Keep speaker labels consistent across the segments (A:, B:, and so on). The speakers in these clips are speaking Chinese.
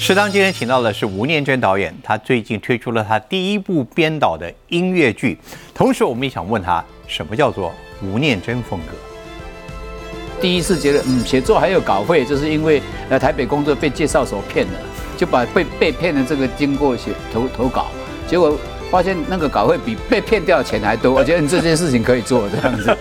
A: 适当今天请到的是吴念真导演，他最近推出了他第一部编导的音乐剧，同时我们也想问他，什么叫做吴念真风格？
B: 第一次觉得，嗯，写作还有稿费，就是因为来台北工作被介绍所骗了，就把被被骗的这个经过写投投稿，结果发现那个稿费比被骗掉的钱还多，我觉得你这件事情可以做这样子。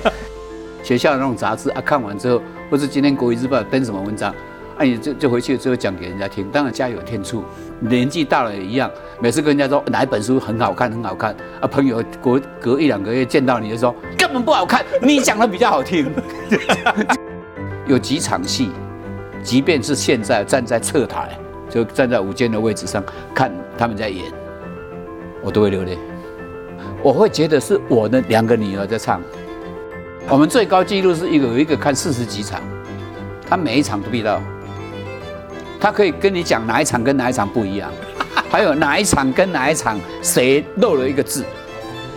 B: 学校的那种杂志啊，看完之后，或是今天国语日报登什么文章。那，你就就回去之后讲给人家听，当然家有天助，年纪大了也一样。每次跟人家说哪一本书很好看，很好看啊，朋友隔隔一两个月见到你就说根本不好看，你讲的比较好听。有几场戏，即便是现在站在侧台，就站在午间的位置上看他们在演，我都会流泪。我会觉得是我的两个女儿在唱。我们最高纪录是一个有一个看四十几场，他每一场都必到。他可以跟你讲哪一场跟哪一场不一样，还有哪一场跟哪一场谁漏了一个字，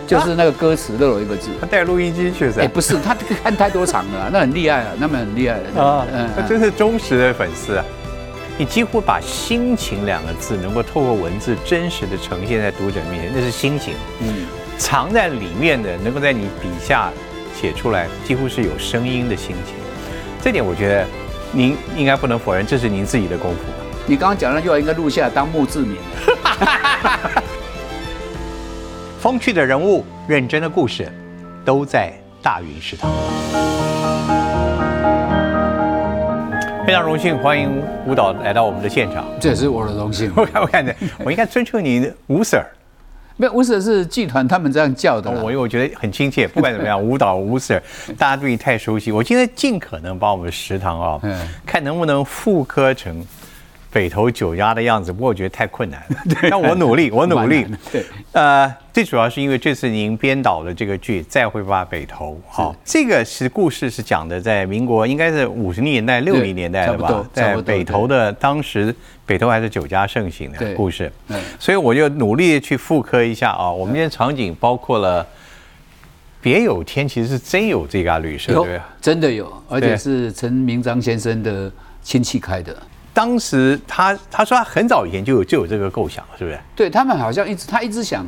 B: 就是那个歌词漏了一个字。
A: 他带录音机去噻？哎，
B: 不是，他看太多场了，那很厉害啊，那么很厉害
A: 啊，他真是忠实的粉丝啊！你几乎把心情两个字能够透过文字真实的呈现在读者面前，那是心情。嗯，藏在里面的能够在你笔下写出来，几乎是有声音的心情。这点我觉得。您应该不能否认，这是您自己的功夫。
B: 你刚刚讲那句话应该录下来当墓志铭。
A: 风趣的人物，认真的故事，都在大云食堂。非常荣幸，欢迎舞蹈来到我们的现场。
B: 这也是我的荣幸。
A: 我看，我看着，我应该尊称你吴 Sir。
B: 没有吴 Sir 是剧团他们这样叫的，
A: 我我觉得很亲切。不管怎么样，舞蹈吴 Sir，大家对你太熟悉。我现在尽可能把我们的食堂啊，看能不能复刻成。北投酒家的样子，不过我觉得太困难了。但我努力，我努力。
B: 对，
A: 呃，最主要是因为这次您编导的这个剧《再会吧北投》，好，这个是故事是讲的在民国应该是五十年代、六零年代的吧，在北投的当时北投还是酒家盛行的故事。所以我就努力去复刻一下啊。我们今天场景包括了别有天，其实是真有这家旅社，对
B: 真的有，而且是陈明章先生的亲戚开的。
A: 当时他他说他很早以前就有就有这个构想，是不是？
B: 对他们好像一直他一直想，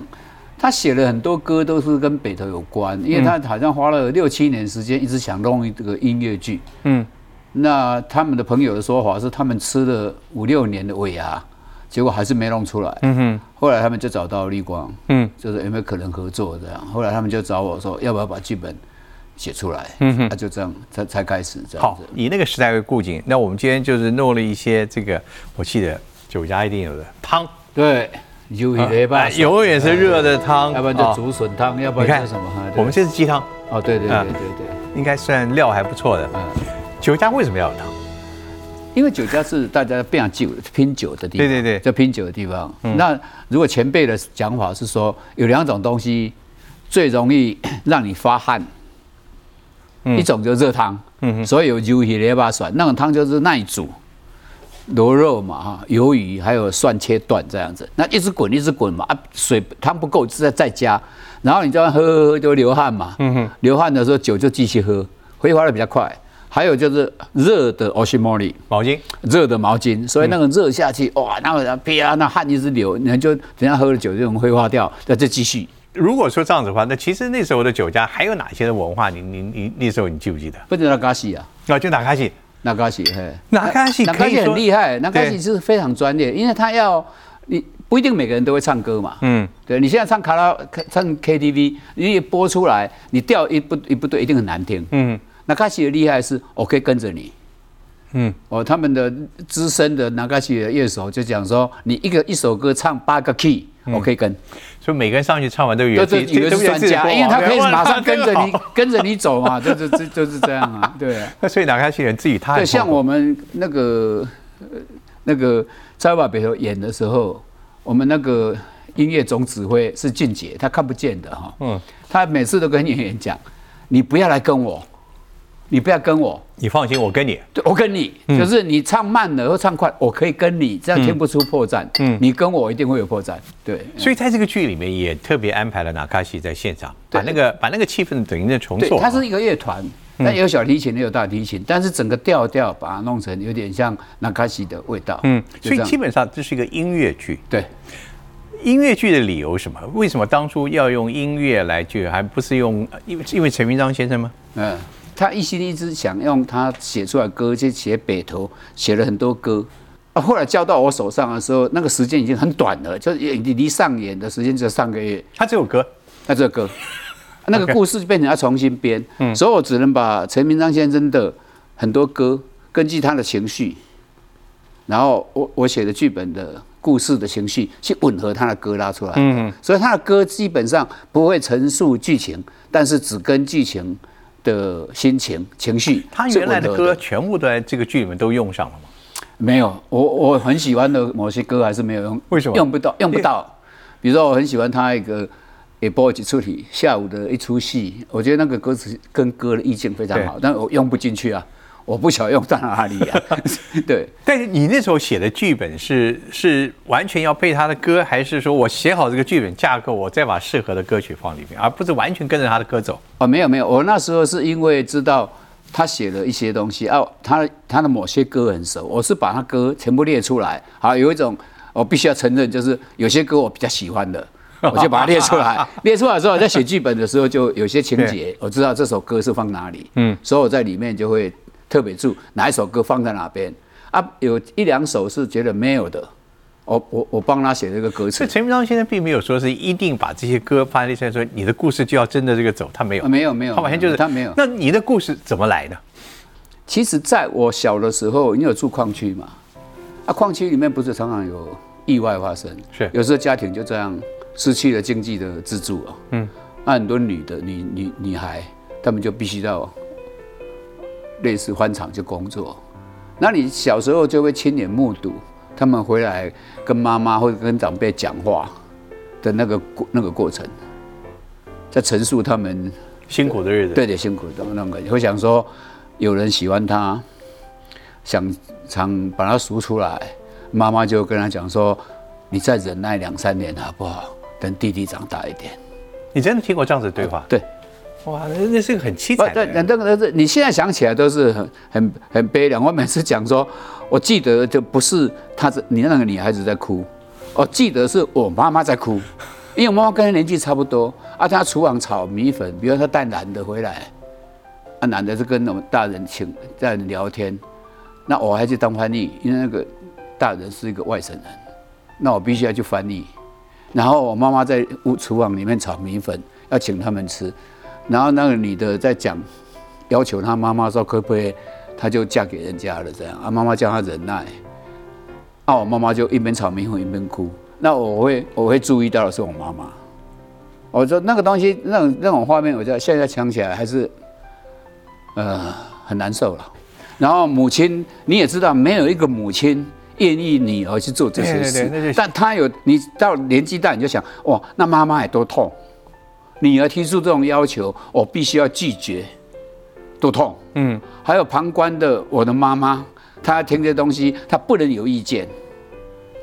B: 他写了很多歌都是跟北投有关，因为他好像花了六七年时间一直想弄一个音乐剧。嗯，那他们的朋友的说法是他们吃了五六年的尾牙，结果还是没弄出来。嗯哼，后来他们就找到立光，嗯，就是有没有可能合作这样。后来他们就找我说要不要把剧本。写出来，嗯哼，那就这样才才开始这样
A: 好，以那个时代为背景，那我们今天就是弄了一些这个，我记得酒家一定有的汤，
B: 对，有一吧，
A: 永远是热的汤，
B: 要不然就竹笋汤，要不然就什么？
A: 我们这是鸡汤，
B: 哦，对对对对对，
A: 应该算料还不错的。嗯，酒家为什么要有汤？
B: 因为酒家是大家拼酒拼酒的地方，
A: 对对对，
B: 叫拼酒的地方。那如果前辈的讲法是说，有两种东西最容易 让你发汗。一种就热汤，所以有鱿鱼列巴蒜那种汤就是耐煮，螺肉嘛哈，鱿鱼还有蒜切断这样子，那一直滚一直滚嘛啊，水汤不够再再加，然后你这样喝喝喝就流汗嘛，流汗的时候酒就继续喝，挥发的比较快。还有就是热的 o s h i m o r i
A: 毛巾，
B: 热的毛巾，所以那个热下去哇，那个啪那汗一直流，你就等下喝了酒就能挥发掉，那就继续。
A: 如果说这样子的话，那其实那时候的酒家还有哪些的文化？你你你那时候你记不记得？
B: 不知道卡西啊，
A: 啊，就纳卡西，
B: 纳卡西，嘿，
A: 纳卡西，纳
B: 卡西很厉害，纳卡西是非常专业，因为他要你不一定每个人都会唱歌嘛，嗯，对你现在唱卡拉唱 KTV，你一播出来，你调一不一不对，一定很难听，嗯，纳卡西的厉害是我可以跟着你，嗯，哦，他们的资深的纳卡西的乐手就讲说，你一个一首歌唱八个 key。我可以跟，
A: 所以每个人上去唱完都有，
B: 这以为是专家，因为他可以马上跟着你，跟着你走嘛，就就就就是这样啊，对。
A: 那所以哪开戏人自己他，
B: 对，像我们那个那个在瓦北头演的时候，我们那个音乐总指挥是俊杰，他看不见的哈，嗯，他每次都跟演员讲，你不要来跟我。你不要跟我，
A: 你放心，我跟你，
B: 对，我跟你，就是你唱慢了或唱快，我可以跟你，这样听不出破绽。嗯，你跟我一定会有破绽。对，
A: 所以在这个剧里面也特别安排了纳卡西在现场，把那个把那个气氛等于在重塑。
B: 它是一个乐团，但有小提琴也有大提琴，但是整个调调把它弄成有点像纳卡西的味道。
A: 嗯，所以基本上这是一个音乐剧。
B: 对，
A: 音乐剧的理由什么？为什么当初要用音乐来剧，还不是用因为因为陈明章先生吗？嗯。
B: 他一心一直想用他写出来歌就写北投，写了很多歌，啊，后来交到我手上的时候，那个时间已经很短了，就离离上演的时间只有上个月。
A: 他这首歌，
B: 他这首歌，那个故事就变成要重新编，所以我只能把陈明章先生的很多歌，根据他的情绪，然后我我写的剧本的故事的情绪去吻合他的歌拉出来。嗯，所以他的歌基本上不会陈述剧情，但是只跟剧情。的心情情绪，
A: 他原来的歌全部都在这个剧里面都用上了吗？
B: 没有，我我很喜欢的某些歌还是没有用。
A: 为什么？
B: 用不到，用不到。比如说，我很喜欢他一个《A Boy》处理下午的一出戏，我觉得那个歌词跟歌的意境非常好，但我用不进去啊。我不晓得用在哪里啊？对，
A: 但是你那时候写的剧本是是完全要背他的歌，还是说我写好这个剧本架构，我再把适合的歌曲放里面，而不是完全跟着他的歌走？
B: 哦，没有没有，我那时候是因为知道他写了一些东西，哦，他他的某些歌很熟，我是把他歌全部列出来。好，有一种我必须要承认，就是有些歌我比较喜欢的，我就把它列出来。列出来之后，在写剧本的时候，就有些情节我知道这首歌是放哪里，嗯，所以我在里面就会。特别注哪一首歌放在哪边啊？有一两首是觉得没有的，我我我帮他写了一个歌词。
A: 所以陈明章现在并没有说是一定把这些歌放在出来，说你的故事就要真的这个走，他没有，
B: 没有没有，
A: 他完全就是
B: 他没有。
A: 那你的故事怎么来的？
B: 其实在我小的时候，你有住矿区嘛？啊，矿区里面不是常常有意外发生，
A: 是
B: 有时候家庭就这样失去了经济的支柱啊。嗯，那很多女的女女女孩，她们就必须到。类似欢场去工作，那你小时候就会亲眼目睹他们回来跟妈妈或者跟长辈讲话的那个过那个过程，在陈述他们
A: 辛苦的日子。
B: 对的，辛苦的那个，会想说有人喜欢他，想常把他赎出来，妈妈就跟他讲说：“你再忍耐两三年好不好？等弟弟长大一点。”
A: 你真的听过这样子的对话？
B: 对。
A: 哇，那那是个很凄惨。
B: 对，那那个是，你现在想起来都是很很很悲凉。我每次讲说，我记得就不是他，是你那个女孩子在哭，我记得是我妈妈在哭，因为我妈妈跟她年纪差不多啊。她厨房炒米粉，比如她带男的回来，啊，男的是跟我们大人请在聊天，那我还去当翻译，因为那个大人是一个外省人，那我必须要去翻译。然后我妈妈在屋厨房里面炒米粉，要请他们吃。然后那个女的在讲，要求她妈妈说可不可以，她就嫁给人家了这样啊。妈妈叫她忍耐，啊，我妈妈就一边炒米粉一边哭。那我会我会注意到的是我妈妈。我说那个东西那种那种画面，我就现在想起来还是，呃，很难受了。然后母亲你也知道，没有一个母亲愿意女儿去做这些事，但她有你到年纪大你就想，哇，那妈妈也多痛。女儿提出这种要求，我必须要拒绝，多痛。嗯，还有旁观的我的妈妈，她听这东西，她不能有意见，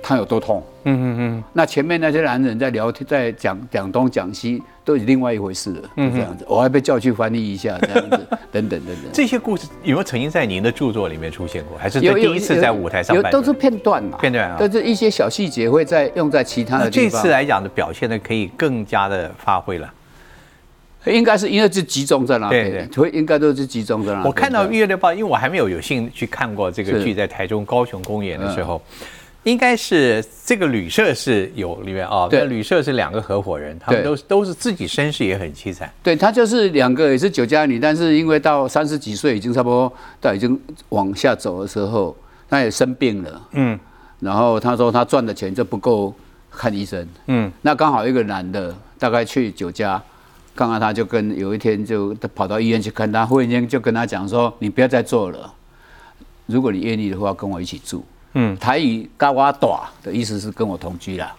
B: 她有多痛？嗯嗯嗯。那前面那些男人在聊天，在讲讲东讲西，都是另外一回事了。嗯，这样子，我还被叫去翻译一下，这样子，等等等等。
A: 这些故事有没有曾经在您的著作里面出现过？还是第一次在舞台上？
B: 有，都是片段嘛。
A: 片段啊，
B: 但是一些小细节会在用在其他的地
A: 方。这次来讲的表现呢，可以更加的发挥了。
B: 应该是因为是集中在那边，对，会应该都是集中在那。
A: 我看到《月六报》，因为我还没有有幸去看过这个剧，在台中、高雄公演的时候，应该是这个旅社是有里面啊，对，旅社是两个合伙人，他们都都是自己身世也很凄惨。
B: 对他就是两个也是酒家女，但是因为到三十几岁已经差不多到已经往下走的时候，他也生病了，嗯，然后他说他赚的钱就不够看医生，嗯，那刚好一个男的大概去酒家。刚刚他就跟有一天就他跑到医院去看他，忽然间就跟他讲说：“你不要再做了，如果你愿意的话，跟我一起住。”嗯，台语“嘎哇短”的意思是跟我同居啦，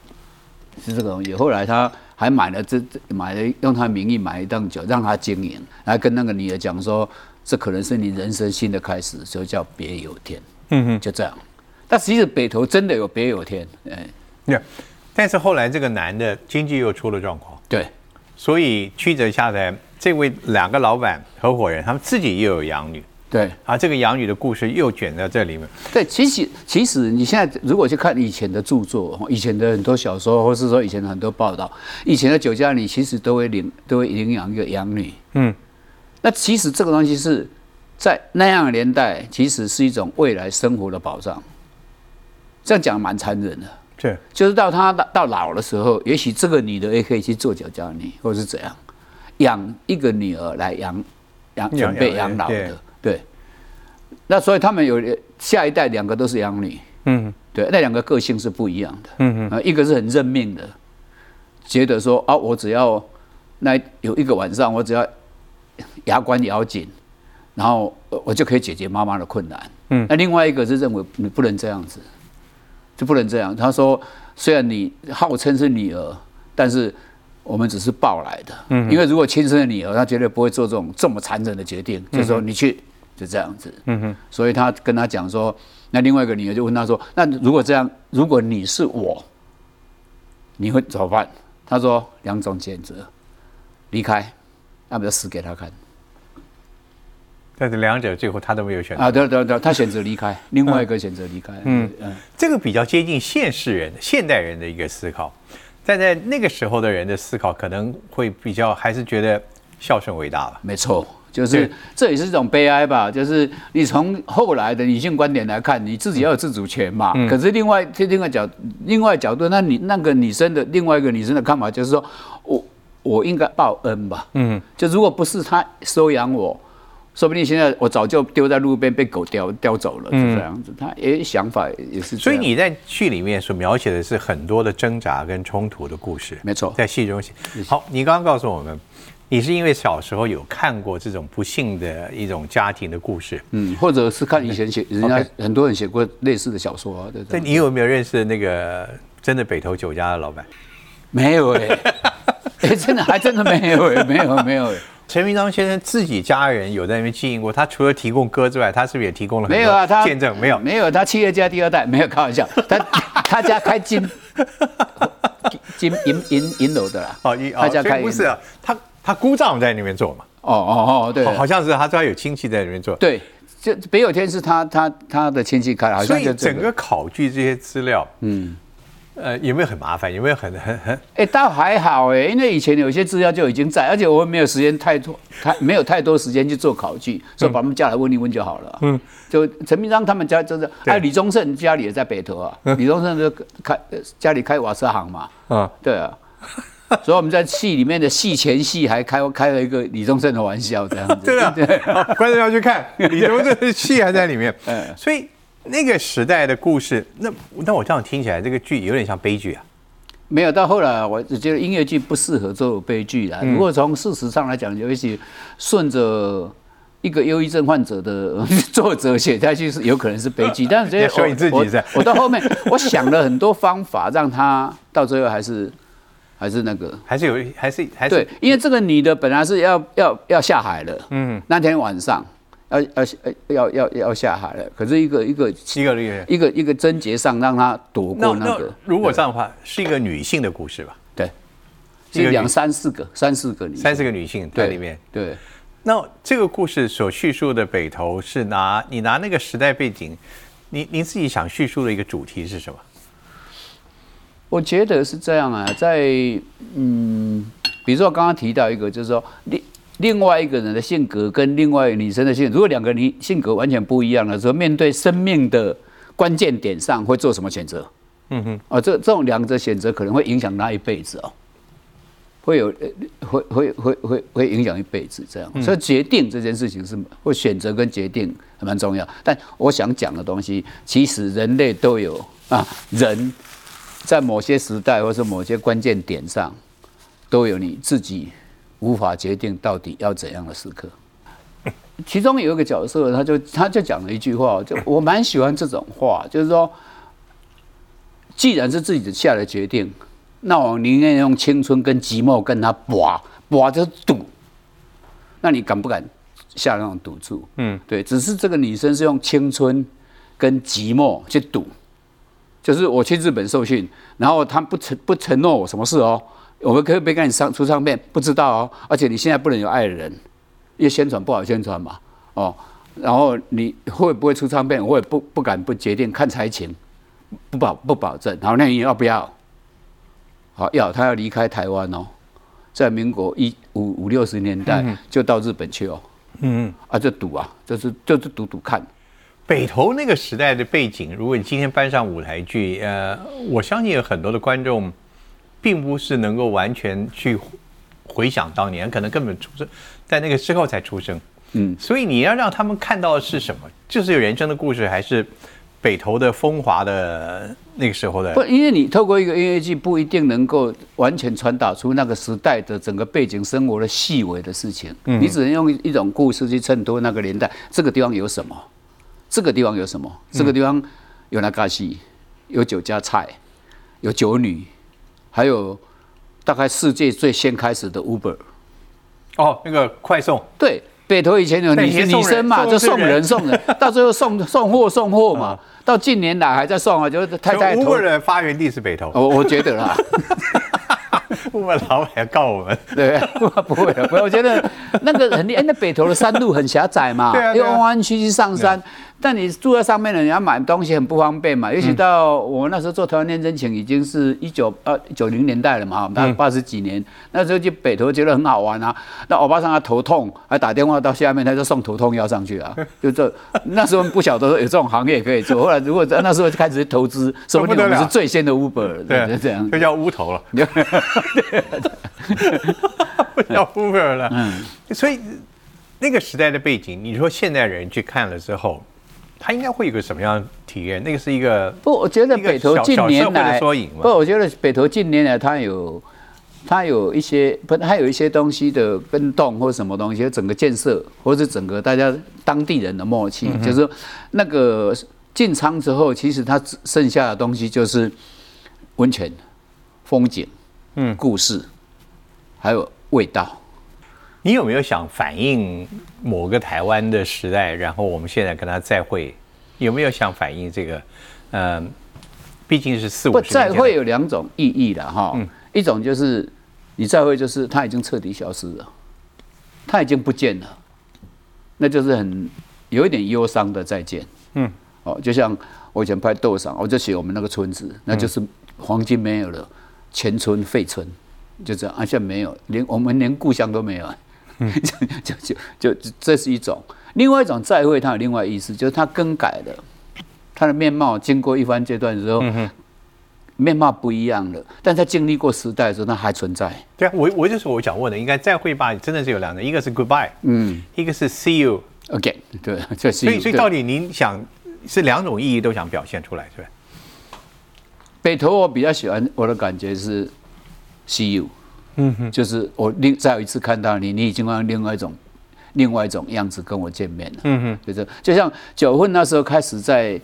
B: 是这个东西。后来他还买了这买了用他名义买一档酒让他经营，来跟那个女的讲说：“这可能是你人生新的开始，所以叫别有天。”嗯哼，就这样。但其实际北投真的有别有天，哎，
A: 对。但是后来这个男的经济又出了状况，
B: 对。
A: 所以曲折下来，这位两个老板合伙人，他们自己又有养女，
B: 对，
A: 啊，这个养女的故事又卷在这里面。
B: 对，其实其实你现在如果去看以前的著作，以前的很多小说，或是说以前的很多报道，以前的酒家里其实都会领都会领养一个养女。嗯，那其实这个东西是在那样的年代，其实是一种未来生活的保障。这样讲蛮残忍的。
A: 是，
B: 就是到他到到老的时候，也许这个女的也可以去做脚家女，或者是怎样，养一个女儿来养养准备养老的。对。那所以他们有下一代两个都是养女。嗯。对，那两个个性是不一样的。嗯嗯。一个是很认命的，觉得说啊，我只要那有一个晚上，我只要牙关咬紧，然后我就可以解决妈妈的困难。嗯。那另外一个是认为你不能这样子。就不能这样。他说：“虽然你号称是女儿，但是我们只是抱来的。嗯，因为如果亲生的女儿，她绝对不会做这种这么残忍的决定。就是说你去，就这样子。嗯哼。所以他跟他讲说，那另外一个女儿就问他说：那如果这样，如果你是我，你会怎么办？他说两种选择：离开，要不要死给他看？”
A: 但是两者最后他都没有选择
B: 啊，对对对，他选择离开，另外一个选择离开。嗯
A: 嗯，这个比较接近现世人、现代人的一个思考，但在那个时候的人的思考可能会比较还是觉得孝顺伟大吧。
B: 没错，就是这也是一种悲哀吧。就是你从后来的女性观点来看，你自己要有自主权嘛。可是另外另外角另外角度，那你那个女生的另外一个女生的看法就是说，我我应该报恩吧。嗯，就如果不是她收养我。说不定现在我早就丢在路边被狗叼叼走了，是这样子。他诶想法也是。
A: 所以你在剧里面所描写的是很多的挣扎跟冲突的故事。
B: 没错，
A: 在戏中写。好，你刚刚告诉我们，你是因为小时候有看过这种不幸的一种家庭的故事，
B: 嗯，或者是看以前写 人家很多人写过类似的小说啊。
A: 对，你有没有认识那个真的北投酒家的老板？
B: 没有哎，哎，真的还真的没有哎，没有没有。
A: 陈明章先生自己家人有在那边经营过，他除了提供歌之外，他是不是也提供了没有啊？他见证？没有，
B: 没有，他企业家第二代，没有开玩笑，他他家开金金银银银楼的啦。哦，
A: 他家开不是啊，他他姑丈在那边做嘛。
B: 哦哦哦，对，
A: 好像是他家有亲戚在那边做。
B: 对，就北有天是他他他的亲戚开，好像就
A: 整个考据这些资料，嗯。呃，有没有很麻烦？有没有很很很？
B: 哎，倒还好哎，因为以前有些资料就已经在，而且我们没有时间太多，太没有太多时间去做考据，所以把他们叫来问一问就好了。嗯，就陈明章他们家就是，还有李宗盛家里也在北投啊。李宗盛就开家里开瓦斯行嘛。啊，对啊。所以我们在戏里面的戏前戏还开开了一个李宗盛的玩笑，这样子。
A: 对啊，观众要去看 李宗盛的戏还在里面。嗯，所以。那个时代的故事，那那我这样听起来，这个剧有点像悲剧啊。
B: 没有到后来，我只觉得音乐剧不适合做悲剧啦。如果从事实上来讲，尤其顺着一个忧郁症患者的 作者写下去，是有可能是悲剧。但是
A: 这说你自己
B: 在，我到后面，我想了很多方法，让他到最后还是还是那个，
A: 还是有，还是还是
B: 对，因为这个女的本来是要要要下海了，嗯，那天晚上。要要要要要下海了，可是一个一个
A: 一个
B: 一个一个贞节上让他躲过那个。
A: 如果这样的话，是一个女性的故事吧？
B: 对，是两三四个三四个女
A: 三四个女性在里面。
B: 对，
A: 那这个故事所叙述的北投是拿你拿那个时代背景，你你自己想叙述的一个主题是什么？
B: 我觉得是这样啊，在嗯，比如说刚刚提到一个，就是说你。另外一个人的性格跟另外女生的性，如果两个人性格完全不一样的时候，面对生命的关键点上会做什么选择？嗯哼，啊，这这种两者选择可能会影响他一辈子哦，会有会会会会会影响一辈子这样。所以决定这件事情是会选择跟决定还蛮重要。但我想讲的东西，其实人类都有啊，人在某些时代或是某些关键点上都有你自己。无法决定到底要怎样的时刻，其中有一个角色，他就他就讲了一句话，就我蛮喜欢这种话，就是说，既然是自己下的决定，那我宁愿用青春跟寂寞跟他搏搏着赌，那你敢不敢下那种赌注？嗯，对，只是这个女生是用青春跟寂寞去赌，就是我去日本受训，然后他不承不承诺我什么事哦。我们可不可以跟你上出唱片？不知道哦，而且你现在不能有爱人，因为宣传不好宣传嘛，哦，然后你会不会出唱片？我也不不敢不决定，看财情，不保不保证。好，那你要不要？好，要他要离开台湾哦，在民国一五五六十年代就到日本去哦，嗯啊，就赌啊，就是就是赌赌看。
A: 北投那个时代的背景，如果你今天搬上舞台剧，呃，我相信有很多的观众。并不是能够完全去回想当年，可能根本出生在那个之后才出生。嗯，所以你要让他们看到的是什么？就是有人生的故事，还是北投的风华的那个时候的？
B: 不，因为你透过一个音乐剧，不一定能够完全传达出那个时代的整个背景生活的细微的事情。嗯，你只能用一种故事去衬托那个年代。这个地方有什么？这个地方有什么？这个地方有那嘎西，有酒家菜，有酒女。还有，大概世界最先开始的 Uber，
A: 哦，那个快送。
B: 对，北投以前有女女生嘛，就送人送人，到最后送送货送货嘛，到近年来还在送啊，就是太太。
A: Uber 的发源地是北投。
B: 我我觉得啦。
A: Uber 老板要告我们。
B: 对，不会不会，我觉得那个很哎，那北投的山路很狭窄嘛，又弯弯曲曲上山。但你住在上面的，你要买东西很不方便嘛。尤其到我那时候做台湾恋真情，已经是一九呃九零年代了嘛，那八十几年，那时候去北投觉得很好玩啊。那欧巴桑他头痛，还打电话到下面，他就送头痛药上去啊。就这那时候不晓得有这种行业可以做。后来如果在那时候就开始投资，说不定我们是最先的 Uber，
A: 对，这样就叫乌头了，不叫 Uber 了。嗯，所以那个时代的背景，你说现代人去看了之后。他应该会有个什么样的体验？那个是一个
B: 不，我觉得北投近年来不，我觉得北投近年来它有它有一些不，它有一些东西的跟动或什么东西，整个建设或者整个大家当地人的默契，就是那个进仓之后，其实它剩下的东西就是温泉、风景、嗯、故事，还有味道。
A: 你有没有想反映某个台湾的时代？然后我们现在跟他再会，有没有想反映这个？嗯，毕竟是四五十
B: 年。再会有两种意义的哈，一种就是你再会，就是他已经彻底消失了，他已经不见了，那就是很有一点忧伤的再见。嗯，哦，就像我以前拍豆上，我就写我们那个村子，那就是黄金没有了，前村废村，就这样，而且没有，连我们连故乡都没有。就就就就这是一种，另外一种再会，它有另外意思，就是它更改了，它的面貌经过一番阶段之后，面貌不一样了。但它经历过时代的时候，它还存在。
A: 对啊，我我就是我想问的，应该再会吧？真的是有两个，一个是 goodbye，嗯，一个是 see you
B: again。对，这
A: 是所以所以到底您想是两种意义都想表现出来，是吧？
B: 北投我比较喜欢，我的感觉是 see you。嗯哼，就是我另再有一次看到你，你已经用另外一种、另外一种样子跟我见面了。嗯哼，就是就像九份那时候开始在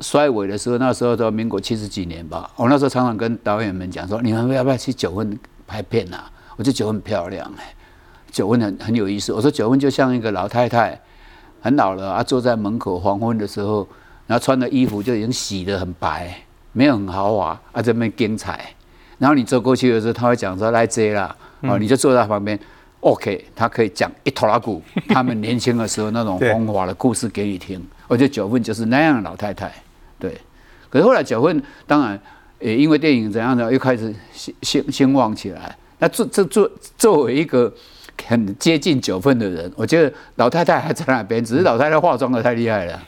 B: 衰尾的时候，那时候到民国七十几年吧。我那时候常常跟导演们讲说：“你们要不要去九份拍片啊？”我觉得九份很漂亮哎，九份很很有意思。我说九份就像一个老太太，很老了啊，坐在门口黄昏的时候，然后穿的衣服就已经洗得很白，没有很豪华啊，这边精彩。然后你走过去的时候，他会讲说来这啦，哦，你就坐在旁边，OK，他可以讲一拖拉鼓，他们年轻的时候那种风华的故事给你听。我觉得九份就是那样的老太太，对。可是后来九份当然也因为电影怎样的又开始兴兴兴旺起来。那作作作作为一个很接近九份的人，我觉得老太太还在那边，只是老太太化妆的太厉害了，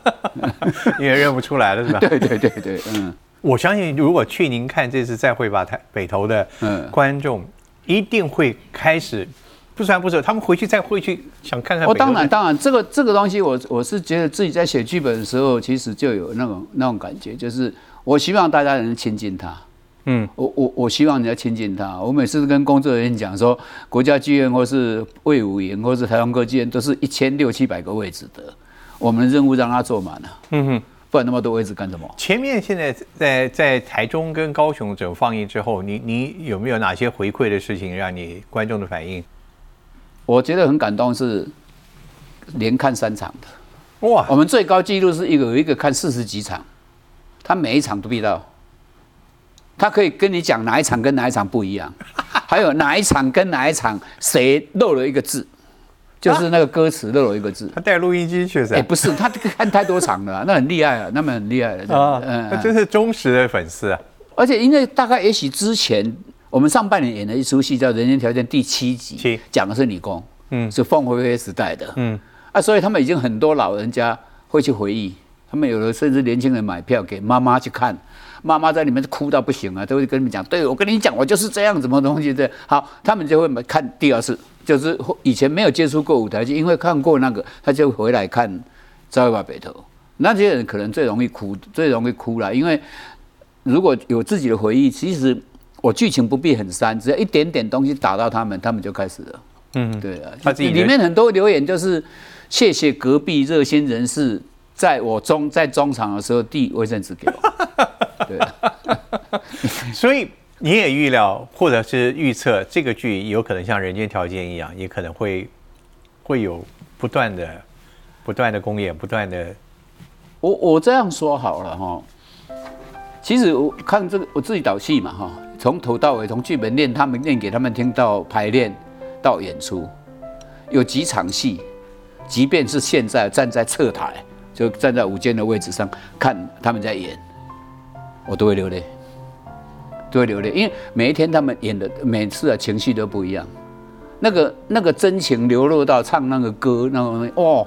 A: 你也认不出来了是吧？
B: 对对对对，嗯。
A: 我相信，如果去您看这次再会吧台北投的观众，一定会开始不算不说，他们回去再回去想看看。
B: 我当然当然，这个这个东西，我我是觉得自己在写剧本的时候，其实就有那种那种感觉，就是我希望大家能亲近他。嗯，我我我希望你要亲近他。我每次跟工作人员讲说，国家剧院或是魏武营或是台湾歌剧院，都是一千六七百个位置的，我们的任务让他坐满了。嗯哼。不然那么多位置干什么？
A: 前面现在在在台中跟高雄整放映之后，你你有没有哪些回馈的事情让你观众的反应？
B: 我觉得很感动，是连看三场的哇！我们最高纪录是一个有一个看四十几场，他每一场都必到。他可以跟你讲哪一场跟哪一场不一样，还有哪一场跟哪一场谁漏了一个字，就是那个歌词漏了一个字。
A: 他带录音机去噻？
B: 哎，不是，他看太多场了，那很厉害啊，那么很厉害
A: 的啊，那真是忠实的粉丝啊。
B: 而且因为大概也许之前我们上半年演了一出戏叫《人间条件》第七集，讲的是女工，嗯，是凤飞飞时代的，嗯，啊，所以他们已经很多老人家会去回忆，他们有的甚至年轻人买票给妈妈去看。妈妈在里面哭到不行啊，都会跟你们讲，对我跟你讲，我就是这样，什么东西的。好，他们就会看第二次，就是以前没有接触过舞台剧，因为看过那个，他就回来看《朝把北头》。那些人可能最容易哭，最容易哭了，因为如果有自己的回忆，其实我剧情不必很删，只要一点点东西打到他们，他们就开始了。嗯，对啊，里面很多留言就是谢谢隔壁热心人士，在我中在中场的时候递卫生纸给我。对，
A: 所以你也预料或者是预测这个剧有可能像《人间条件》一样，也可能会会有不断的、不断的公演，不断的。
B: 我我这样说好了哈，其实我看这个我自己导戏嘛哈，从头到尾从剧本练他们练给他们听到排练到演出，有几场戏，即便是现在站在侧台，就站在舞间的位置上看他们在演。我都会流泪，都会流泪，因为每一天他们演的每次的情绪都不一样，那个那个真情流露到唱那个歌，那个哦，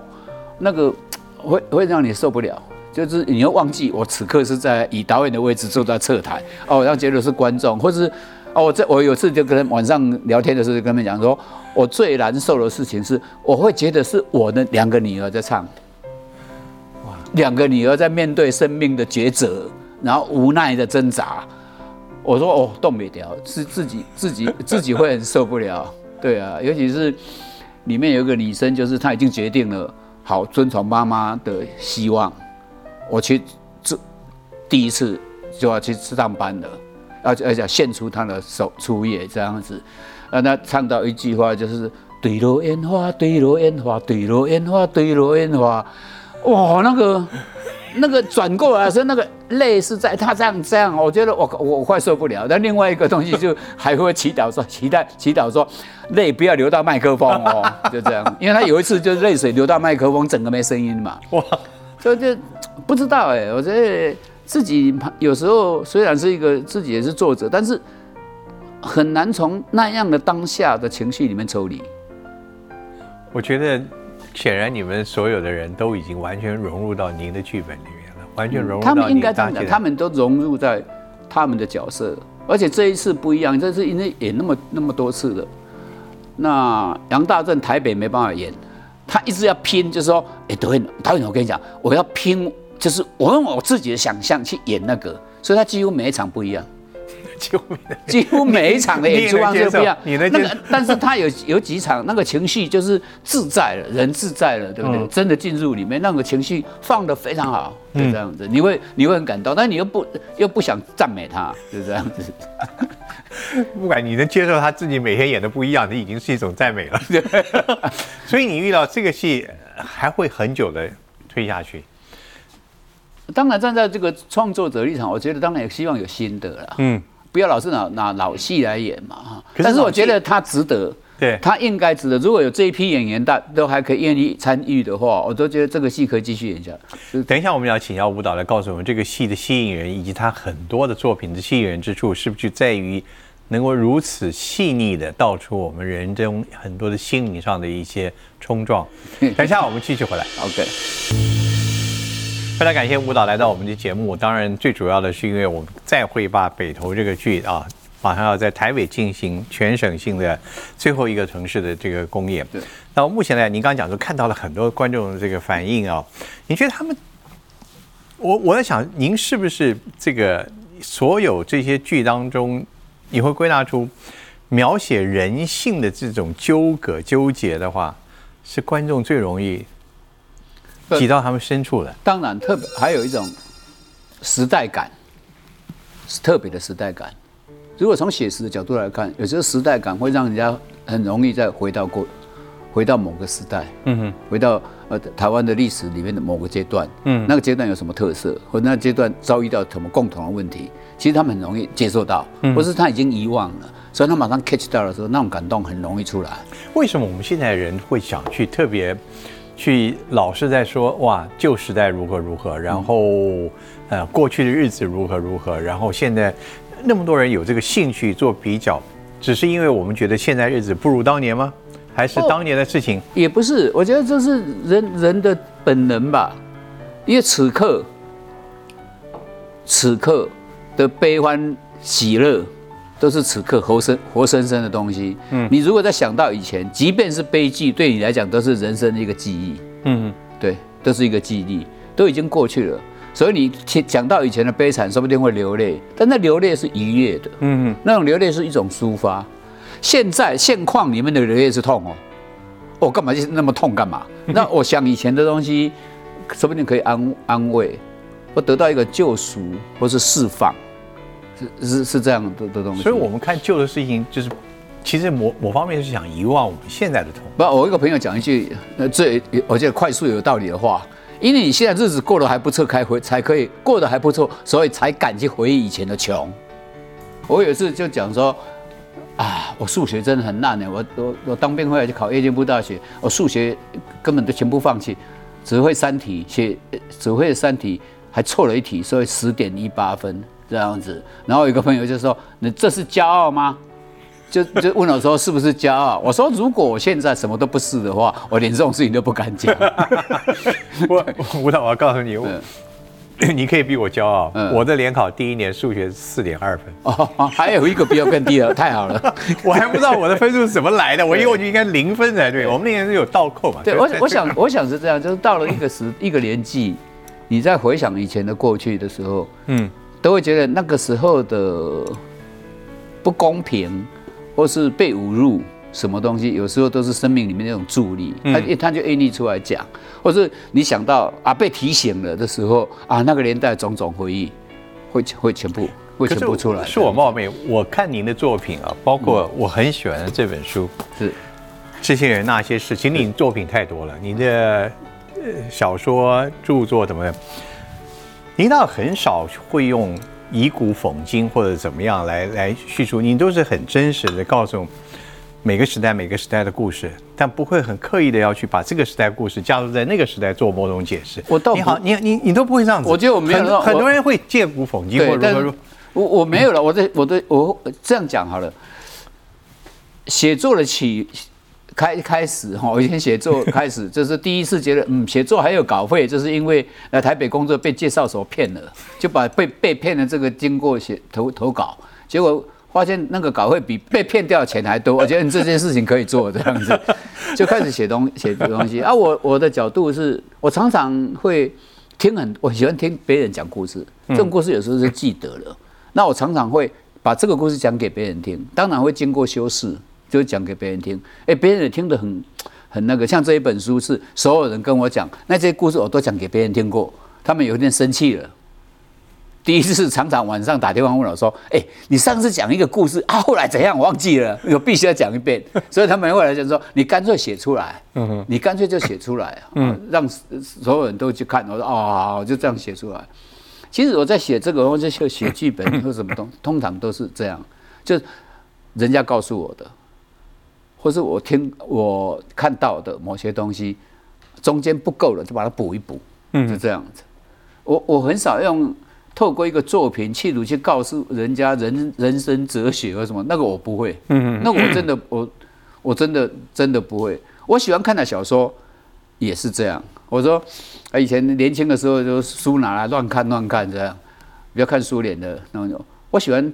B: 那个会会让你受不了，就是你要忘记我此刻是在以导演的位置坐在侧台，哦，让觉得是观众，或是哦，我这我有次就跟晚上聊天的时候就跟他们讲说，我最难受的事情是，我会觉得是我的两个女儿在唱，哇，两个女儿在面对生命的抉择。然后无奈的挣扎，我说哦，动不了，是自己自己 自己会很受不了，对啊，尤其是里面有一个女生，就是她已经决定了，好遵从妈妈的希望，我去这第一次就要去上班了，而且而且献出她的手初夜这样子，让她唱到一句话就是对落烟花，对落烟花，对落烟花，对落烟花，哇，那个。那个转过来说那个泪是在他这样这样，我觉得我我快受不了。但另外一个东西就还会祈祷说，祈祷祈祷说，泪不要流到麦克风哦，就这样。因为他有一次就是泪水流到麦克风，整个没声音嘛。哇，所以就不知道哎，我觉得自己有时候虽然是一个自己也是作者，但是很难从那样的当下的情绪里面抽离。
A: 我觉得。显然，你们所有的人都已经完全融入到您的剧本里面了，完全融入到。
B: 他们应该这样讲，他们都融入在他们的角色，而且这一次不一样，这次因为演那么那么多次了。那杨大正台北没办法演，他一直要拼，就是说，哎，导演，导演，我跟你讲，我要拼，就是我用我自己的想象去演那个，所以他几乎每一场不一样。
A: 几乎
B: 几乎每一场的演出方式不一样，那个，但是他有有几场那个情绪就是自在了，人自在了，对不对？真的进入里面，那个情绪放的非常好，就这样子，你会你会很感动，但你又不又不想赞美他，就这样子。
A: 不管你能接受他自己每天演的不一样，这已经是一种赞美了。所以你遇到这个戏还会很久的推下去。
B: 当然站在这个创作者立场，我觉得当然也希望有新的了。嗯。不要老是拿拿老戏来演嘛哈，但是我觉得他值得，
A: 对，
B: 他应该值得。如果有这一批演员大都还可以愿意参与的话，我都觉得这个戏可以继续演下去。
A: 等一下我们要请教舞蹈来告诉我们这个戏的吸引人，以及他很多的作品的吸引人之处，是不是就在于能够如此细腻的道出我们人中很多的心灵上的一些冲撞？等一下我们继续回来。
B: OK。
A: 非常感谢舞蹈来到我们的节目。当然，最主要的是因为我们再会把北投这个剧啊，马上要在台北进行全省性的最后一个城市的这个公演。
B: 对。
A: 那目前呢，您刚刚讲说看到了很多观众的这个反应啊，你觉得他们？我我在想，您是不是这个所有这些剧当中，你会归纳出描写人性的这种纠葛纠结的话，是观众最容易？挤到他们深处了。
B: 当然，特别还有一种时代感，是特别的时代感。如果从写实的角度来看，有时候时代感会让人家很容易再回到过回到某个时代，嗯哼，回到呃台湾的历史里面的某个阶段，嗯，那个阶段有什么特色，或那阶段遭遇到什么共同的问题，其实他们很容易接受到，或是他已经遗忘了，所以他马上 catch 到的时候，那种感动很容易出来。
A: 为什么我们现在人会想去特别去老是在说哇旧时代如何如何，然后呃过去的日子如何如何，然后现在那么多人有这个兴趣做比较，只是因为我们觉得现在日子不如当年吗？还是当年的事情，
B: 也不是。我觉得这是人人的本能吧，因为此刻，此刻的悲欢喜乐，都是此刻活生活生生的东西。嗯，你如果再想到以前，即便是悲剧，对你来讲都是人生的一个记忆。嗯，对，都是一个记忆，都已经过去了。所以你讲到以前的悲惨，说不定会流泪，但那流泪是愉悦的。嗯，那种流泪是一种抒发。现在现况里面的流泪是痛哦，我干嘛就那么痛干嘛？那我想以前的东西，说不定可以安安慰，或得到一个救赎，或是释放，是是是这样的的东西。
A: 所以我们看旧的事情，就是其实某某方面是想遗忘我们现在的痛。
B: 不，我一个朋友讲一句，呃，最我觉得快速有道理的话，因为你现在日子过得还不错，开回才可以过得还不错，所以才敢去回忆以前的穷。我有一次就讲说。啊，我数学真的很烂呢。我我我当兵回来就考夜间部大学，我数学根本都全部放弃，只会三题，写只会三题，还错了一题，所以十点一八分这样子。然后有个朋友就说：“你这是骄傲吗？”就就问我说：“是不是骄傲？”我说：“如果我现在什么都不是的话，我连这种事情都不敢讲。”
A: 我吴导，我要告诉你。你可以比我骄傲，我的联考第一年数学四点二分
B: 哦，还有一个比我更低的，太好了，
A: 我还不知道我的分数是怎么来的，我以为我就应该零分才对，我们那年是有倒扣嘛。
B: 对，我我想我想是这样，就是到了一个时一个年纪，你在回想以前的过去的时候，嗯，都会觉得那个时候的不公平，或是被侮辱。什么东西有时候都是生命里面那种助力，他一他就愿意出来讲，或是你想到啊被提醒了的时候啊，那个年代种种回忆会会全部会全部出来。
A: 是我冒昧，我看您的作品啊，包括我很喜欢的这本书是这些人那些事，其实您作品太多了，您的小说著作怎么样？您倒很少会用以古讽今或者怎么样来来叙述，您都是很真实的告诉。每个时代，每个时代的故事，但不会很刻意的要去把这个时代故事加入在那个时代做某种解释。
B: 我倒
A: 你好，你你你都不会这样子。
B: 我觉得我没有，
A: 很多人会借古讽今或者如何。
B: 我我没有了，我的我的我这样讲好了。写作的起开开始哈，我以前写作开始，这是第一次觉得嗯，写作还有稿费，就是因为来台北工作被介绍所骗了，就把被被骗的这个经过写投投稿，结果。发现那个稿费比被骗掉的钱还多，我觉得你这件事情可以做这样子，就开始写东写东西啊。我我的角度是，我常常会听很，我喜欢听别人讲故事，这种故事有时候是记得了。那我常常会把这个故事讲给别人听，当然会经过修饰，就讲给别人听。哎，别人也听得很 很那个，像这一本书是所有人跟我讲，那这些故事我都讲给别人听过，他们有点生气了。第一次常常晚上打电话问我说：“哎，你上次讲一个故事啊，后来怎样？我忘记了，我必须要讲一遍。”所以他们后来就说：“你干脆写出来，你干脆就写出来，嗯，让所有人都去看。”我说：“哦，好，就这样写出来。”其实我在写这个，或者写写剧本或什么东，通常都是这样，就人家告诉我的，或是我听我看到的某些东西，中间不够了，就把它补一补，嗯，就这样子。我我很少用。透过一个作品，企图去告诉人家人人生哲学或什么，那个我不会。嗯那我真的我我真的真的不会。我喜欢看的小说也是这样。我说，以前年轻的时候就书拿来乱看乱看这样，比较看苏联的那种。我喜欢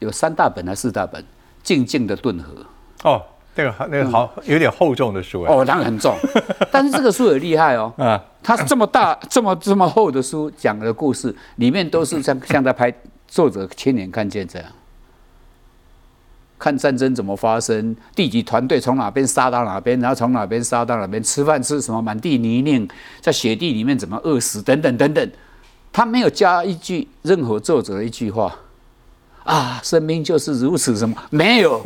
B: 有三大本还是四大本，《静静的顿河》。
A: 哦。那个那个好有点厚重的书
B: 哦，当然很重，但是这个书很厉害哦。啊，它这么大、这么这么厚的书，讲的故事里面都是像 像在拍作者亲眼看见这样，看战争怎么发生，地级团队从哪边杀到哪边，然后从哪边杀到哪边，吃饭吃什么，满地泥泞，在雪地里面怎么饿死，等等等等。他没有加一句任何作者的一句话啊，生命就是如此什么没有。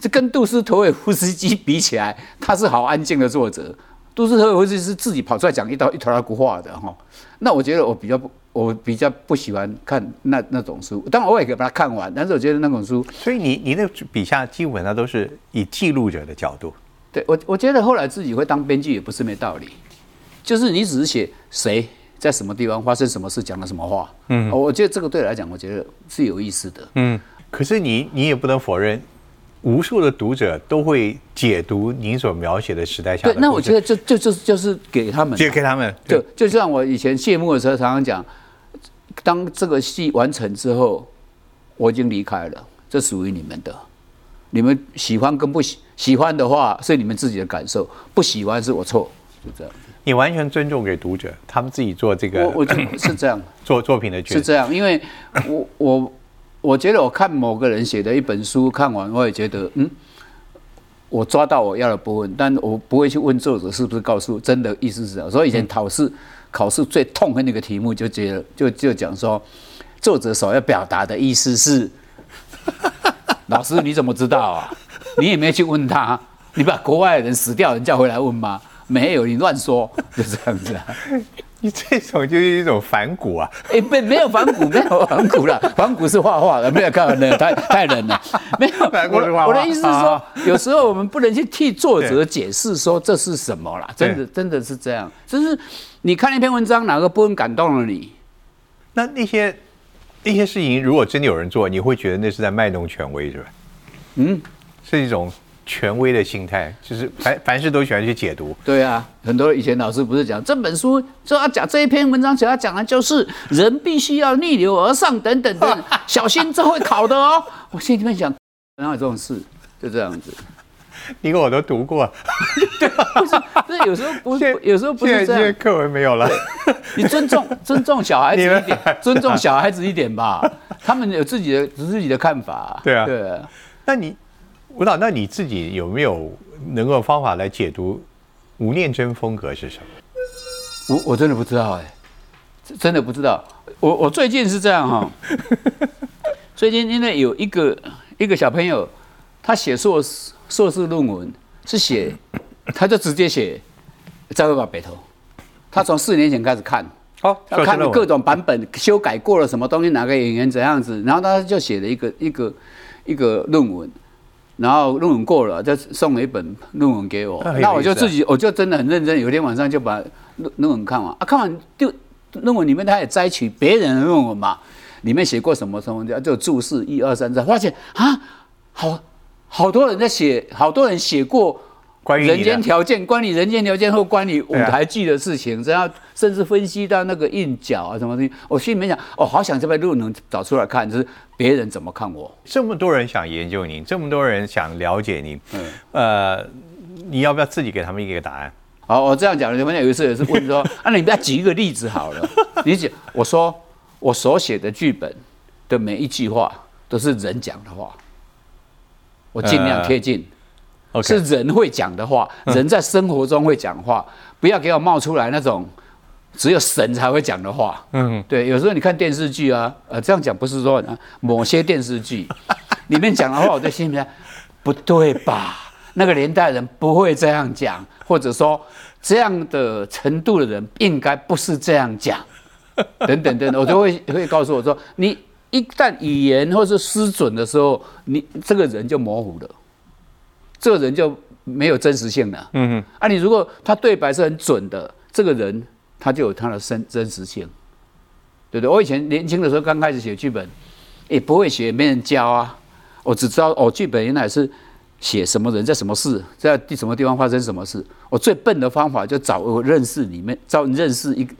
B: 这跟杜斯妥韦夫斯基比起来，他是好安静的作者。杜斯妥韦夫斯基是自己跑出来讲一道一条古话的哈。那我觉得我比较不，我比较不喜欢看那那种书。当然我也可以把它看完，但是我觉得那种书，
A: 所以你你的笔下基本上都是以记录者的角度。
B: 对我，我觉得后来自己会当编剧也不是没道理，就是你只是写谁在什么地方发生什么事，讲了什么话。嗯，我觉得这个对我来讲，我觉得是有意思的。
A: 嗯，可是你你也不能否认，无数的读者都会解读您所描写的时代下的。
B: 对，那我觉得就就就就是给他们，
A: 就给他们。
B: 就就像我以前谢幕的时候常常讲，当这个戏完成之后，我已经离开了，这属于你们的。你们喜欢跟不喜喜欢的话是你们自己的感受，不喜欢是我错，就这样。
A: 你完全尊重给读者，他们自己做这个，
B: 我我是这样
A: 做作品的决定
B: 是这样，因为我我我觉得我看某个人写的一本书看完，我也觉得嗯，我抓到我要的部分，但我不会去问作者是不是告诉真的意思是什么。所以以前考试考试最痛恨那个题目，就觉得就就讲说，作者所要表达的意思是。老师，你怎么知道啊？你也没去问他，你把国外的人死掉人叫回来问吗？没有，你乱说，就这样子啊。
A: 你 这种就是一种反骨啊！
B: 哎，没没有反骨，没有反骨了，反骨是画画的，没有看的，太太冷了。没有，我我的意思是说，有时候我们不能去替作者解释说这是什么啦，真的真的是这样。就是你看一篇文章，哪个部分感动了你？
A: 那那些。那些事情如果真的有人做，你会觉得那是在卖弄权威，是吧？嗯，是一种权威的心态，就是凡凡事都喜欢去解读。
B: 对啊，很多以前老师不是讲这本书就要讲这一篇文章，主要讲的就是人必须要逆流而上等等等，小心这会考的哦。我心里面想，哪有这种事？就这样子。
A: 你跟我都读过，
B: 对，不是，不是有时候不是，有时候不是这样。
A: 课文没有了，
B: 你尊重尊重小孩子 一点，尊重小孩子一点吧。他们有自己的自己的看法。
A: 对啊，对。那你吴导，那你自己有没有能够方法来解读吴念真风格是什么？
B: 我我真的不知道哎，真的不知道。我我最近是这样哈，最近因为有一个一个小朋友，他写硕士。硕士论文是写，他就直接写《再会吧北投》。他从四年前开始看，
A: 哦，
B: 他看了各种版本，修改过了什么东西，哪个演员怎样子，然后他就写了一个一个一个论文，然后论文过了，就送了一本论文给我。那我就自己，我就真的很认真，有一天晚上就把论论文看完啊，看完就论文里面他也摘取别人的论文嘛，里面写过什么什么，就注释一二三，发现啊，好。好多人在写，好多人写过
A: 关于
B: 人间条件，关于人间条件或关于舞台剧的事情，然后甚至分析到那个韵脚啊什么东西。我心里面想，哦，好想这篇论文找出来看，就是别人怎么看我。
A: 这么多人想研究您，这么多人想了解您，嗯，呃，你要不要自己给他们一个答案？
B: 好，我这样讲，你们有一次也是问说，啊，你不要举一个例子好了。你讲，我说我所写的剧本的每一句话都是人讲的话。我尽量贴近，是人会讲的话，人在生活中会讲话，不要给我冒出来那种只有神才会讲的话。嗯，对，有时候你看电视剧啊，呃，这样讲不是说某些电视剧 里面讲的话，我在心里面不对吧？那个年代人不会这样讲，或者说这样的程度的人应该不是这样讲，等等等，我就会 会告诉我说你。一旦语言或是失准的时候，你这个人就模糊了，这个人就没有真实性了。嗯哼，啊，你如果他对白是很准的，这个人他就有他的真真实性，对不对？我以前年轻的时候刚开始写剧本，也不会写，没人教啊。我只知道哦，剧本原来是写什么人在什么事，在地什么地方发生什么事。我最笨的方法就找我认识里面，找认识一个。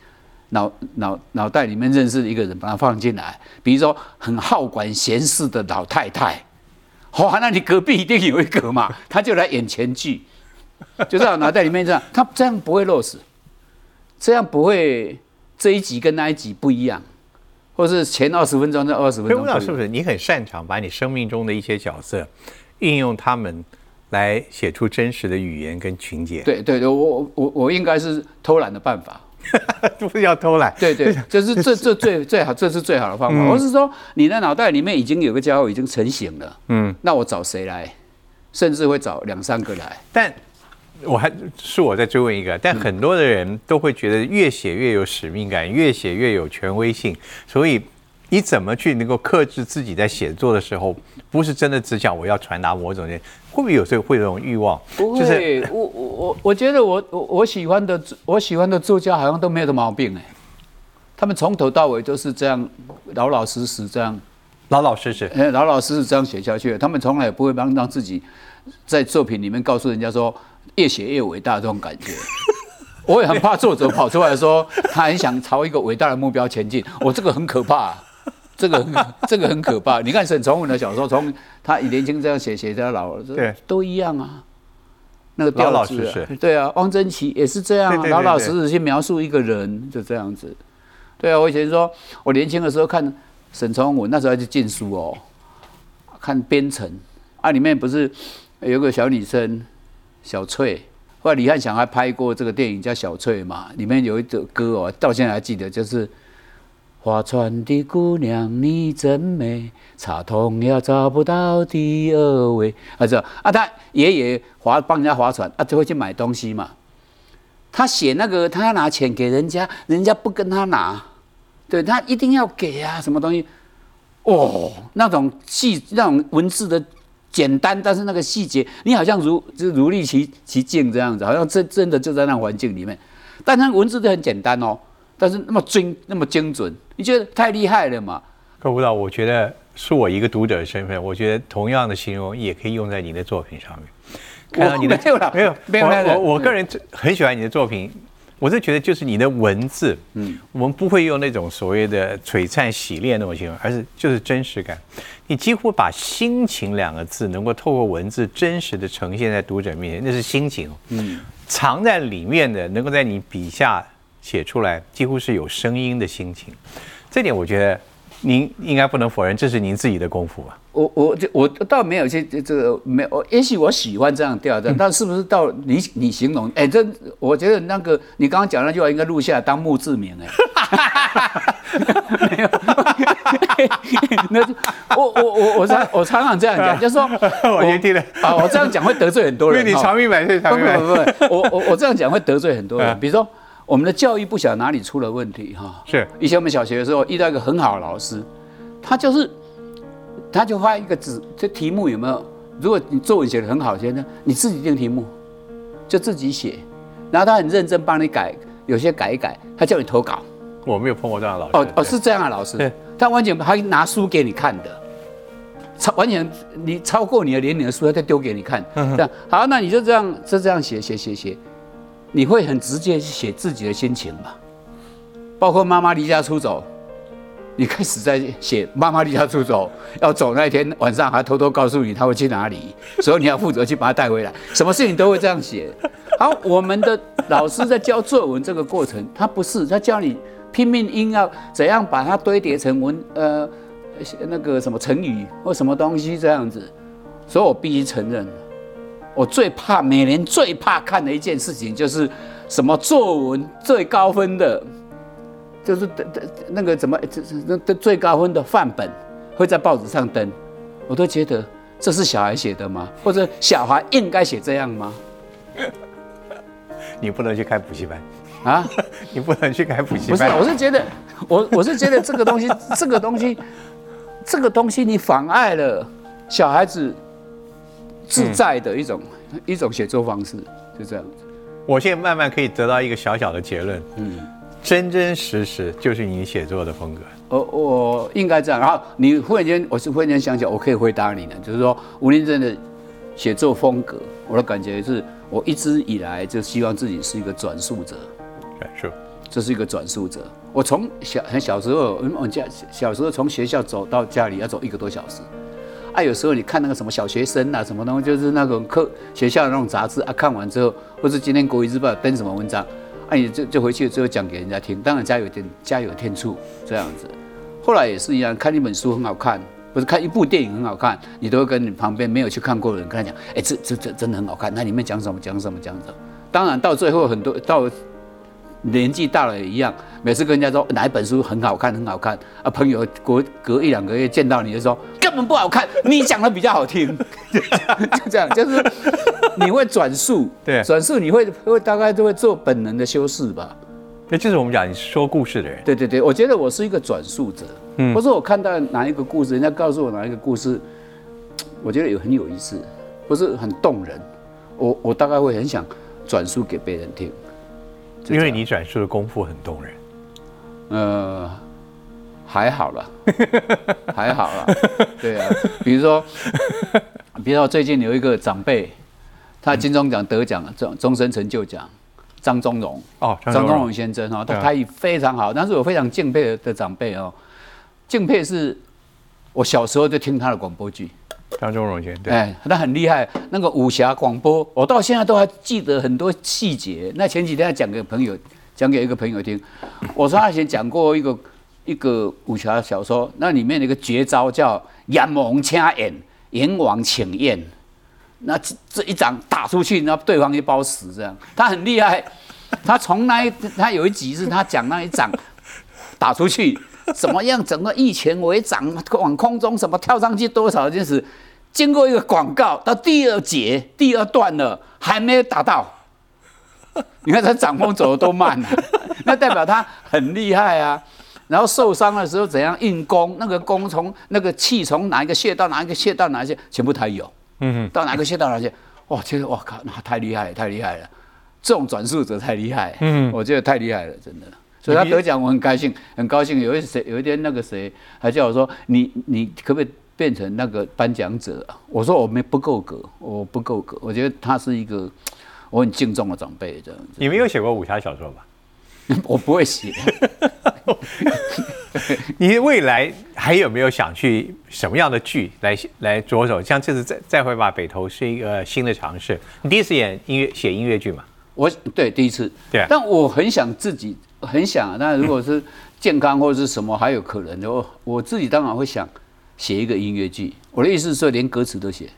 B: 脑脑脑袋里面认识的一个人，把他放进来，比如说很好管闲事的老太太，哇，那你隔壁一定有一个嘛，他就来演前剧，就在脑袋里面这样，他这样不会落死，这样不会这一集跟那一集不一样，或是前二十分钟这二十分钟，
A: 不知道是不是？你很擅长把你生命中的一些角色运用他们来写出真实的语言跟情节？
B: 对对对，我我我应该是偷懒的办法。
A: 不是要偷懒，
B: 对对，这是这这最最好，这是最好的方法。我是说，你的脑袋里面已经有个家伙已经成型了，嗯，那我找谁来？甚至会找两三个来。
A: 但我还是我再追问一个，但很多的人都会觉得越写越有使命感，越写越有权威性，所以你怎么去能够克制自己在写作的时候，不是真的只想我要传达某种人，会不会有时候会有种欲望？
B: 不会，我我我我觉得我我我喜欢的我喜欢的作家好像都没有的毛病哎，他们从头到尾都是这样老老实实这样，
A: 老老实实，
B: 哎，老老实实这样写下去，他们从来也不会让让自己在作品里面告诉人家说。越写越伟大这种感觉，我也很怕作者跑出来说他很想朝一个伟大的目标前进。我这个很可怕，这个 这个很可怕。你看沈从文的小说，从他年轻这样写，写到老，
A: 对，
B: 都一样啊。那个
A: 老老实实，
B: 对啊。汪曾祺也是这样，老老实实去描述一个人，就这样子。对啊，我以前说我年轻的时候看沈从文，那时候就禁书哦，看《边城》啊，里面不是有个小女生。小翠，后来李翰祥还拍过这个电影叫《小翠》嘛，里面有一首歌哦，到现在还记得，就是“划船的姑娘你真美，插通也找不到第二位”。啊，这啊，他爷爷划帮人家划船啊，就会去买东西嘛。他写那个，他要拿钱给人家，人家不跟他拿，对他一定要给啊，什么东西？哦，那种细那种文字的。简单，但是那个细节，你好像如就如历其其境这样子，好像真真的就在那环境里面。但它文字都很简单哦，但是那么精那么精准，你觉得太厉害了嘛？
A: 各位导，我觉得是我一个读者的身份，我觉得同样的形容也可以用在你的作品上面。
B: 看到你的没有了，
A: 没有没有。我我个人很喜欢你的作品。我是觉得，就是你的文字，嗯，我们不会用那种所谓的璀璨洗练那种形容，而是就是真实感。你几乎把心情两个字能够透过文字真实的呈现在读者面前，那是心情，嗯，藏在里面的能够在你笔下写出来，几乎是有声音的心情。这点我觉得。您应该不能否认，这是您自己的功夫吧？
B: 我我就我倒没有去这个没有，也许我喜欢这样调的，但是不是到你你形容？哎，这我觉得那个你刚刚讲那句话应该录下来当墓志铭哎。没有，那我我我我常我常常这样讲，就说
A: 我先听了
B: 啊，我这样讲会得罪很多人。
A: 因为你长命百岁，长命百岁。
B: 不不不，我我我这样讲会得罪很多人，比如说。我们的教育不晓得哪里出了问题哈。
A: 是，
B: 以前我们小学的时候遇到一个很好的老师，他就是，他就发一个纸，这题目有没有？如果你作文写的很好，先生你自己定题目，就自己写，然后他很认真帮你改，有些改一改，他叫你投稿。
A: 我没有碰过这样的老师。哦
B: 哦，是这样的老师，他完全他拿书给你看的，超完全你超过你的年龄的书，他再丢给你看。这样好，那你就这样就这样写写写写。你会很直接写自己的心情吧？包括妈妈离家出走，你开始在写妈妈离家出走，要走那一天晚上还偷偷告诉你他会去哪里，所以你要负责去把他带回来。什么事情都会这样写。好，我们的老师在教作文这个过程，他不是他教你拼命硬要怎样把它堆叠成文呃那个什么成语或什么东西这样子，所以我必须承认。我最怕每年最怕看的一件事情就是什么作文最高分的，就是的的那个怎么那最高分的范本会在报纸上登，我都觉得这是小孩写的吗？或者小孩应该写这样吗？
A: 你不能去开补习班啊！你不能去开补习班。
B: 不是，我是觉得我我是觉得这个东西这个东西这个东西你妨碍了小孩子。自在的一种一种写作方式，就这样子。
A: 我现在慢慢可以得到一个小小的结论，嗯，真真实实就是你写作的风格。
B: 我我应该这样。然后你忽然间，我是忽然间想起来，我可以回答你呢，就是说吴林真的写作风格，我的感觉是我一直以来就希望自己是一个转述者。
A: 转述，
B: 这是一个转述者。我从小很小时候，我家小时候从学校走到家里要走一个多小时。啊，有时候你看那个什么小学生啊，什么东西，就是那种课学校的那种杂志啊，看完之后，或是今天国语日报登什么文章，啊，你就就回去之后讲给人家听。当然家有天家有天助这样子。后来也是一样，看一本书很好看，或者看一部电影很好看，你都会跟你旁边没有去看过的人跟他讲，哎，这这这真的很好看，那里面讲什么讲什么讲什么。当然到最后很多到年纪大了也一样，每次跟人家说哪一本书很好看，很好看啊，朋友隔隔一两个月见到你就说根本不好看，你讲的比较好听，就这样，就是你会转述，
A: 对，
B: 转述你会会大概都会做本能的修饰吧。
A: 那就是我们讲你说故事的人。
B: 对对对，我觉得我是一个转述者，嗯，或者我看到哪一个故事，人家告诉我哪一个故事，我觉得有很有意思，不是很动人，我我大概会很想转述给别人听。
A: 因为你转述的功夫很动人，
B: 呃，还好了，还好了，对啊，比如说，比如说最近有一个长辈，他金钟奖得奖了，终终身成就奖，张忠荣。
A: 哦，
B: 张忠荣。先生哦，他台语非常好，但是我非常敬佩的长辈哦，敬佩是我小时候就听他的广播剧。
A: 张忠荣先生，哎，
B: 他很厉害。那个武侠广播，我到现在都还记得很多细节。那前几天讲给朋友，讲给一个朋友听。我说他以前讲过一个一个武侠小说，那里面的一个绝招叫“阎王请宴，阎王请宴”。那这这一掌打出去，那对方一包死这样。他很厉害，他从那他有一集是他讲那一掌打出去。怎么样？整个一拳为掌，往空中什么跳上去多少件事？经过一个广告，到第二节第二段了，还没有打到。你看他掌风走的多慢啊，那代表他很厉害啊。然后受伤的时候怎样运功？那个功从那个气从哪一个穴道，哪一个穴道，哪些全部他有。嗯到哪个穴道哪些？哇，其实我靠，那太厉害，太厉害了。这种转述者太厉害。嗯，我觉得太厉害了，真的。所以他得奖，我很高兴，很高兴。有一谁有一天那个谁还叫我说：“你你可不可以变成那个颁奖者？”我说：“我没不够格，我不够格。”我觉得他是一个我很敬重的长辈，这样子。
A: 你没有写过武侠小说吧？
B: 我不会写。
A: 你未来还有没有想去什么样的剧来来着手？像这次再再会吧，北投是一个新的尝试。你第一次演音乐写音乐剧嘛？
B: 我对第一次。
A: 对。
B: 但我很想自己。很想，但如果是健康或者是什么，还有可能的。我我自己当然会想写一个音乐剧。我的意思是说，连歌词都写。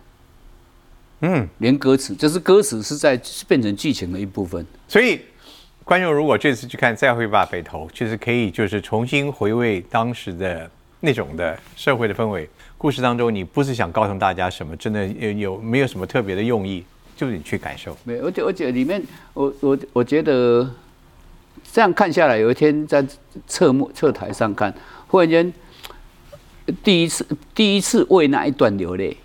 B: 嗯，连歌词，就是歌词是在变成剧情的一部分。
A: 所以，观众如果这次去看《再会吧北投》，就是可以就是重新回味当时的那种的社会的氛围。故事当中，你不是想告诉大家什么，真的有有没有什么特别的用意，就是你去感受。
B: 没，而且而且里面，我我我觉得。这样看下来，有一天在侧幕侧台上看，忽然间第一次第一次为那一段流泪，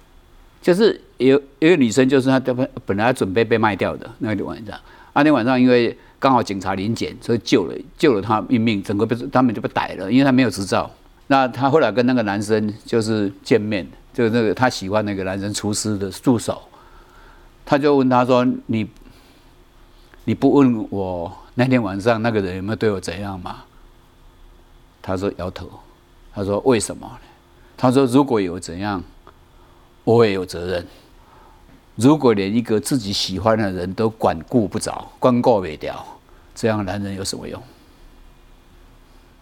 B: 就是有一个女生，就是她本本来准备被卖掉的那天晚上，那天晚上因为刚好警察临检，所以救了救了她一命，整个被他们就被逮了，因为她没有执照。那她后来跟那个男生就是见面，就是那个她喜欢那个男生厨师的助手，他就问他说：“你你不问我？”那天晚上那个人有没有对我怎样嘛？他说摇头。他说为什么？他说如果有怎样，我也有责任。如果连一个自己喜欢的人都管顾不着、管顾不了，这样的男人有什么用？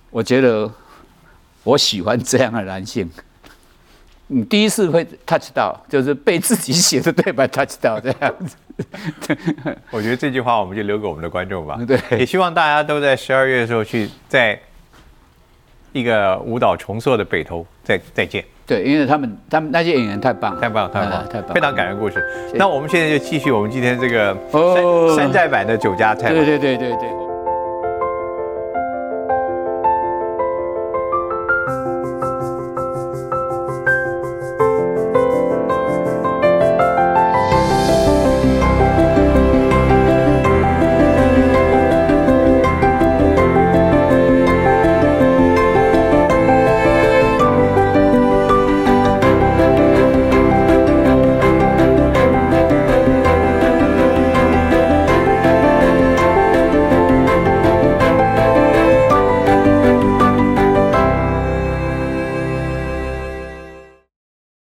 B: 我觉得我喜欢这样的男性。你第一次会 touch 到，就是被自己写的对白 touch 到这样子。
A: 我觉得这句话我们就留给我们的观众吧。
B: 对，
A: 也希望大家都在十二月的时候去，在一个舞蹈重塑的北投再再见。
B: 对，因为他们他们那些演员太棒，
A: 太棒，太棒，太棒，非常感人故事。那我们现在就继续我们今天这个山山寨版的酒家菜。
B: 对对对对对。